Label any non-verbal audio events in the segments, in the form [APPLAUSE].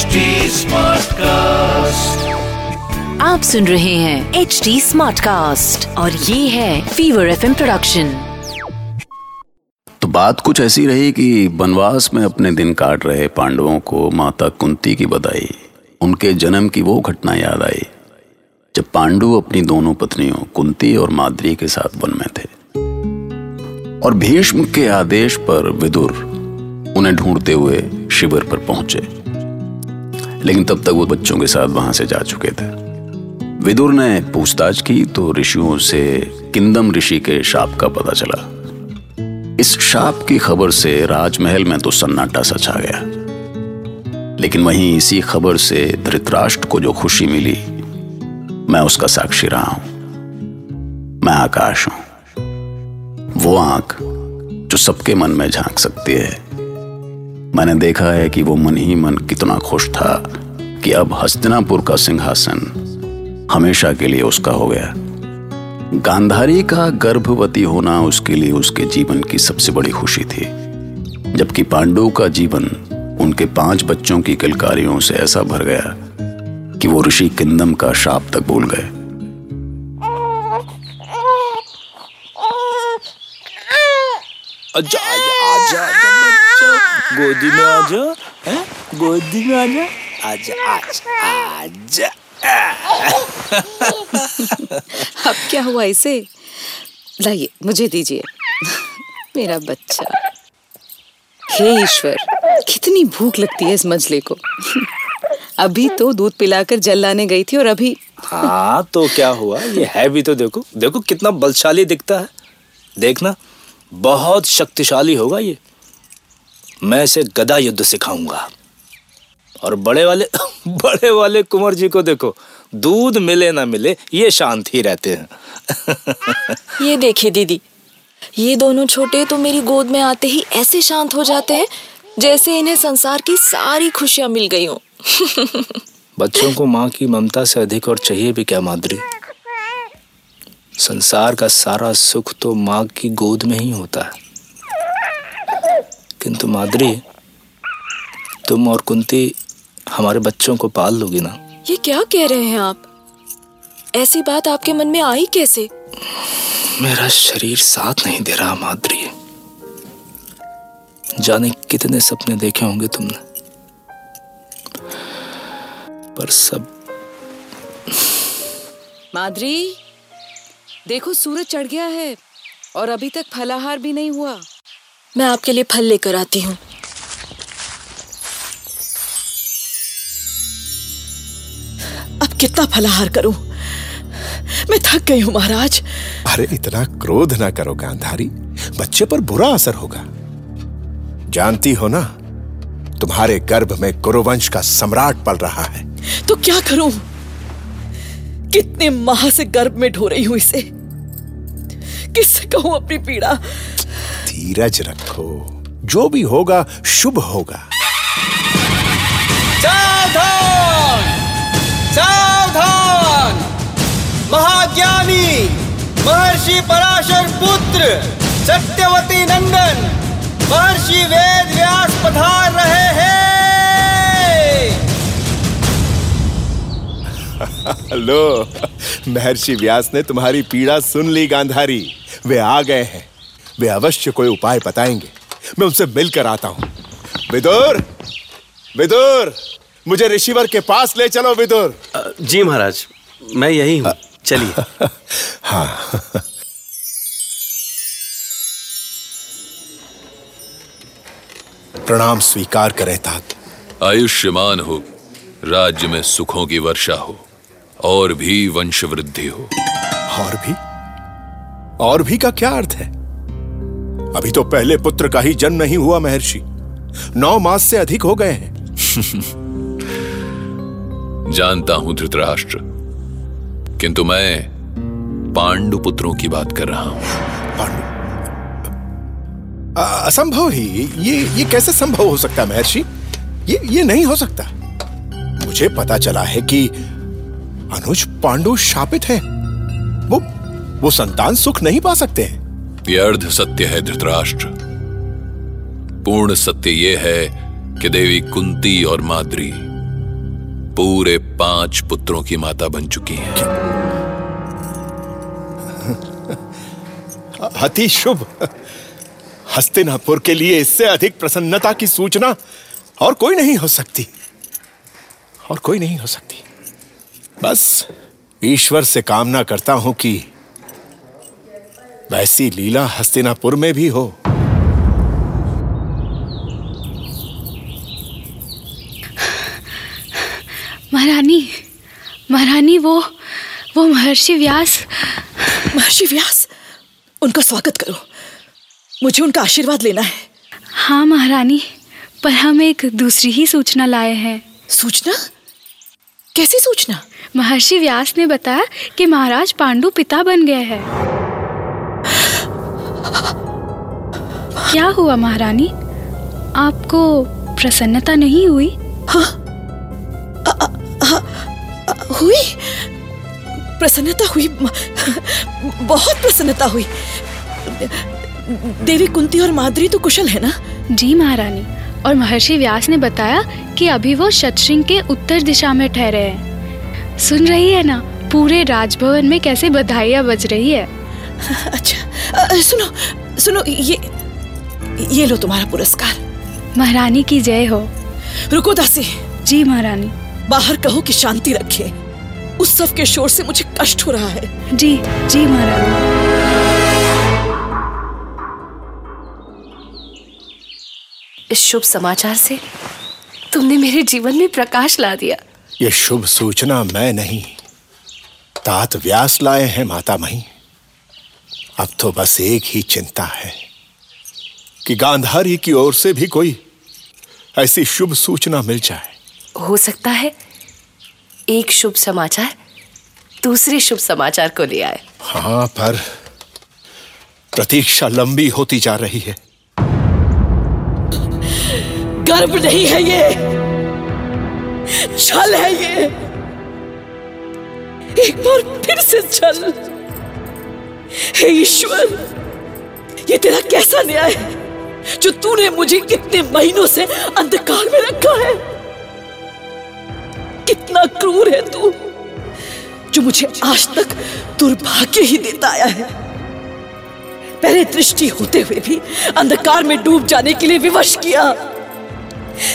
HD Smartcast. आप सुन रहे हैं एच डी स्मार्ट कास्ट और ये है फीवर एफ़ प्रोडक्शन तो बात कुछ ऐसी रही कि वनवास में अपने दिन काट रहे पांडवों को माता कुंती की बधाई उनके जन्म की वो घटना याद आई जब पांडु अपनी दोनों पत्नियों कुंती और माद्री के साथ वन में थे। और भीष्म के आदेश पर विदुर उन्हें ढूंढते हुए शिविर पर पहुँचे। लेकिन तब तक वो बच्चों के साथ वहाँ से जा चुके थे। विदुर ने पूछताछ की तो ऋषियों से किंदम ऋषि के शाप का पता चला। इस शाप की खबर से राजमहल में तो सन्नाटा सा छा गया। लेकिन वहीं इसी खबर से धृतराष्ट्र को जो खुशी मिली, मैं उसका साक्षी रहा हूँ। मैं आकाश हूँ। वो आँख जो सबके मन में झाँक सकती है। मैंने देखा है कि वो मन ही मन कितना खुश था कि अब हस्तिनापुर का सिंहासन हमेशा के लिए उसका हो गया। गांधारी का गर्भवती होना उसके लिए उसके जीवन की सबसे बड़ी खुशी थी, जबकि पांडु का जीवन उनके पाँच बच्चों की किलकारियों से ऐसा भर गया कि वो ऋषि किंदम का शाप तक भूल गए। आजा आजा आजा आजा बच्चा गोदी में आजा। हैं? गोदी में आजा। आजा आजा आजा। अब क्या हुआ इसे? लाइए मुझे दीजिए। मेरा बच्चा। हे ईश्वर कितनी भूख लगती है इस मजले को। अभी तो दूध पिलाकर जल लाने गई थी और अभी हाँ तो क्या हुआ? ये है भी तो देखो। देखो कितना बलशाली दिखता है। देखना बहुत शक्तिशाली होगा ये। मैं इसे गदा युद्ध सिखाऊँगा। और बड़े वाले [LAUGHS] बड़े वाले कुंवर जी को देखो दूध मिले ना मिले ये शांत ही रहते हैं। [LAUGHS] ये देखिए दीदी ये दोनों छोटे तो मेरी गोद में आते ही ऐसे शांत हो जाते हैं जैसे इन्हें संसार की सारी खुशियाँ मिल गई हों। [LAUGHS] बच्चों को माँ की ममता से अधिक और चाहिए भी क्या माद्री संसार का सारा सुख तो माँ की गोद में ही होता है। किंतु माद्री तुम और कुंती हमारे बच्चों को पाल लोगी ना। ये क्या कह रहे हैं आप? ऐसी बात आपके मन में आई कैसे? मेरा शरीर साथ नहीं दे रहा माद्री। जाने कितने सपने देखे होंगे तुमने। पर सब माधुरी देखो सूरज चढ़ गया है और अभी तक फलाहार भी नहीं हुआ। मैं आपके लिए फल लेकर आती हूँ। अब कितना फलाहार करूँ? मैं थक गई हूँ महाराज। अरे इतना क्रोध ना करो गांधारी। बच्चे पर बुरा असर होगा। जानती हो ना तुम्हारे गर्भ में कुरुवंश का सम्राट पल रहा है। तो क्या करूँ? कितने माह से गर्भ में ढो रही हूँ इसे। किससे कहूँ अपनी पीड़ा? धीरज रखो। जो भी होगा शुभ होगा। सावधान! सावधान! महाज्ञानी महर्षि पराशर पुत्र सत्यवती नंदन महर्षि वेद व्यास पधार रहे हैं। लो महर्षि व्यास ने तुम्हारी पीड़ा सुन ली गांधारी। वे आ गए हैं। वे अवश्य कोई उपाय बताएँगे। मैं उनसे मिलकर आता हूँ। विदुर! विदुर! मुझे ऋषिवर के पास ले चलो विदुर! जी महाराज मैं यही हूँ। चलिए। [LAUGHS] हाँ। प्रणाम स्वीकार करें तात। आयुष्यमान हो राज्य में सुखों की वर्षा हो और भी वंश वृद्धि हो। और भी? और भी का क्या अर्थ है? अभी तो पहले पुत्र का ही जन्म नहीं हुआ महर्षि। नौ मास से अधिक हो गए हैं। [LAUGHS] जानता हूँ धृतराष्ट्र किंतु मैं पांडु पुत्रों की बात कर रहा हूँ। पांडु। असंभव ही। ये ये कैसे संभव हो सकता है, महर्षि? ये ये नहीं हो सकता। मुझे पता चला है कि अनुज पांडु शापित हैं। वो वो संतान सुख नहीं पा सकते हैं। यह अर्ध सत्य है धृतराष्ट्र। पूर्ण सत्य यह है कि देवी कुंती और माद्री पूरे पाँच पुत्रों की माता बन चुकी हैं। [LAUGHS] अति शुभ। हस्तिनापुर के लिए इससे अधिक प्रसन्नता की सूचना और कोई नहीं हो सकती। और कोई नहीं हो सकती। बस ईश्वर से कामना करता हूँ कि वैसी लीला हस्तिनापुर में भी हो। महारानी महारानी वो वो महर्षि व्यास। महर्षि व्यास उनका स्वागत करो। मुझे उनका आशीर्वाद लेना है। हाँ महारानी पर हम एक दूसरी ही सूचना लाए हैं। सूचना? कैसी सूचना? महर्षि व्यास ने बताया कि महाराज पांडु पिता बन गए हैं। क्या हुआ महारानी? आपको प्रसन्नता नहीं हुई? हुई। प्रसन्नता हुई। बहुत प्रसन्नता हुई। देवी कुंती और माद्री तो कुशल है ना? जी महारानी और महर्षि व्यास ने बताया कि अभी वो शतशृंग के उत्तर दिशा में ठहरे हैं। सुन रही है ना पूरे राजभवन में कैसे बधाइयाँ बज रही है? [LAUGHS] अच्छा अ, सुनो सुनो ये ये लो तुम्हारा पुरस्कार। महारानी की जय हो। रुको दासी। जी महारानी। बाहर कहो कि शांति रखे उस सब के शोर से मुझे कष्ट हो रहा है। जी जी महारानी। इस शुभ समाचार से तुमने मेरे जीवन में प्रकाश ला दिया। ये शुभ सूचना मैं नहीं। तात व्यास लाए हैं माता मही। अब तो बस एक ही चिंता है कि गांधारी की ओर से भी कोई ऐसी शुभ सूचना मिल जाए। हो सकता है एक शुभ समाचार दूसरे शुभ समाचार को ले आए। हाँ पर प्रतीक्षा लंबी होती जा रही है। गर्व नहीं है ये। छल है ये। एक बार फिर से छल। हे ईश्वर, ये तेरा कैसा न्याय है, जो तूने मुझे कितने महीनों से अंधकार में रखा है? कितना क्रूर है तू, जो मुझे आज तक दुर्भाग्य ही देता आया है। पहले दृष्टि होते हुए भी अंधकार में डूब जाने के लिए विवश किया,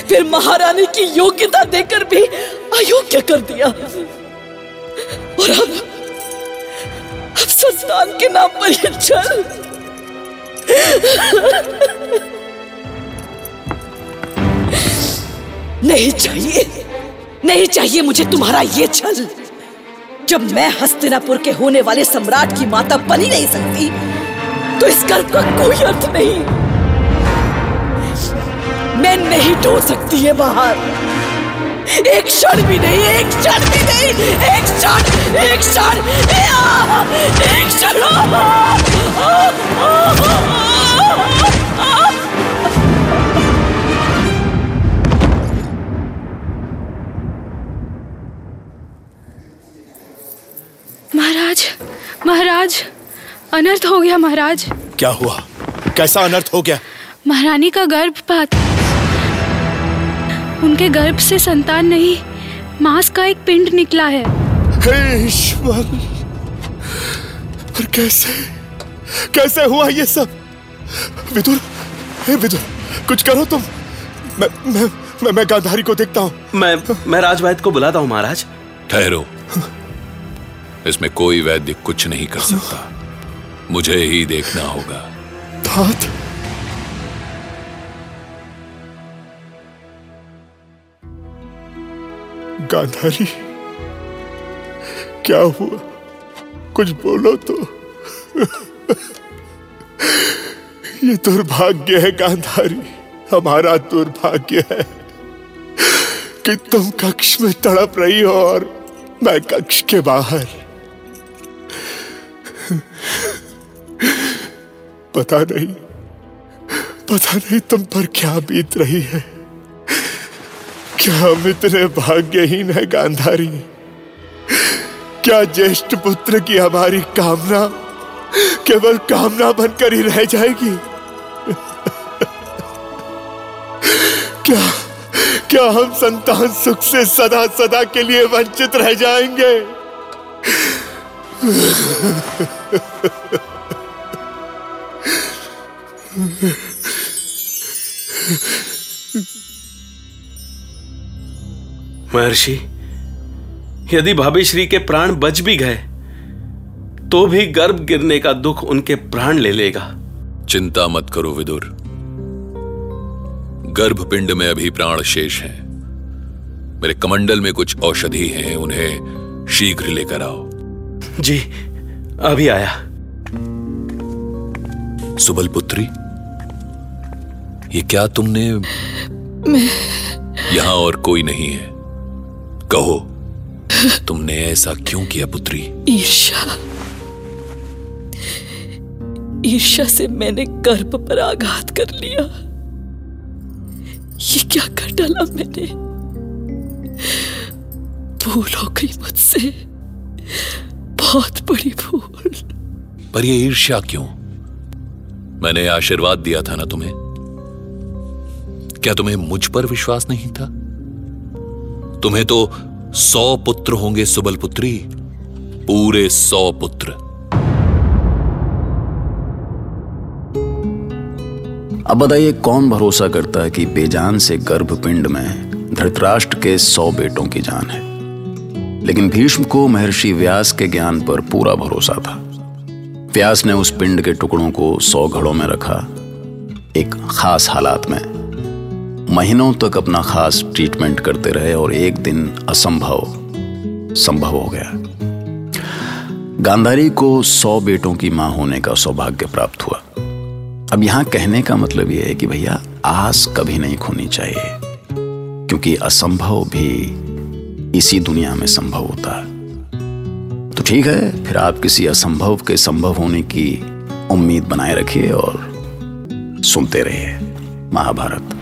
फिर महारानी की योग्यता देकर भी अयोग्य कर दिया। और अब अब संतान के नाम पर ये छल नहीं चाहिए नहीं चाहिए मुझे तुम्हारा ये छल। जब मैं हस्तिनापुर के होने वाले सम्राट की माता बन नहीं सकती तो इस गर्व का कोई अर्थ नहीं। मैं नहीं ढो सकती है बाहर। एक क्षण भी नहीं एक क्षण भी नहीं एक क्षण एक क्षण। एक क्षण महाराज महाराज अनर्थ हो गया महाराज। क्या हुआ? कैसा अनर्थ हो गया? महारानी का गर्भपात। उनके गर्भ से संतान नहीं मांस का एक पिंड निकला है। ईश्वर और कैसे कैसे हुआ ये सब? विदुर हे विदुर कुछ करो तुम। मैं मैं मैं, मैं गांधारी को देखता हूँ। मैं मैं राजवैद्य को बुलाता हूँ महाराज। ठहरो। इसमें कोई वैद्य कुछ नहीं कर सकता। मुझे ही देखना होगा। तात गांधारी, क्या हुआ? कुछ बोलो तो। ये दुर्भाग्य है गांधारी, हमारा दुर्भाग्य है कि तुम कक्ष में तड़प रही हो और मैं कक्ष के बाहर। पता नहीं पता नहीं तुम पर क्या बीत रही है। क्या हम इतने भाग्यहीन है गांधारी? क्या ज्येष्ठ पुत्र की हमारी कामना केवल कामना बनकर ही रह जाएगी? क्या क्या हम संतान सुख से सदा सदा के लिए वंचित रह जाएँगे? महर्षि यदि भाभी श्री के प्राण बच भी गए तो भी गर्भ गिरने का दुख उनके प्राण ले लेगा। चिंता मत करो विदुर। गर्भपिंड में अभी प्राण शेष हैं। मेरे कमंडल में कुछ औषधि हैं उन्हें शीघ्र लेकर आओ। जी अभी आया। सुबल पुत्री ये क्या तुमने मैं यहाँ और कोई नहीं है? कहो। तुमने ऐसा क्यों किया पुत्री? ईर्षा ईर्षा से मैंने गर्भ पर आघात कर लिया। ये क्या कर डाला मैंने? भूल हो गई मुझसे। बहुत बड़ी भूल। पर ये ईर्ष्या क्यों? मैंने आशीर्वाद दिया था ना तुम्हें? क्या तुम्हें मुझ पर विश्वास नहीं था? तुम्हें तो सौ पुत्र होंगे सुबल पुत्री पूरे सौ पुत्र। अब बताइए, कौन भरोसा करता है कि बेजान से गर्भपिंड में धृतराष्ट्र के सौ बेटों की जान है? लेकिन भीष्म को महर्षि व्यास के ज्ञान पर पूरा भरोसा था। व्यास ने उस पिंड के टुकड़ों को सौ घड़ों में रखा, एक खास हालात में। महीनों तक अपना खास ट्रीटमेंट करते रहे और एक दिन असंभव, संभव हो गया। गांधारी को सौ बेटों की माँ होने का सौभाग्य प्राप्त हुआ। अब यहाँ कहने का मतलब यह है कि भैया, आस कभी नहीं खोनी चाहिए, क्योंकि असंभव भी इसी दुनिया में संभव होता है। तो ठीक है, फिर आप किसी असंभव के संभव होने की उम्मीद बनाए रखिए और सुनते रहिए, महाभारत।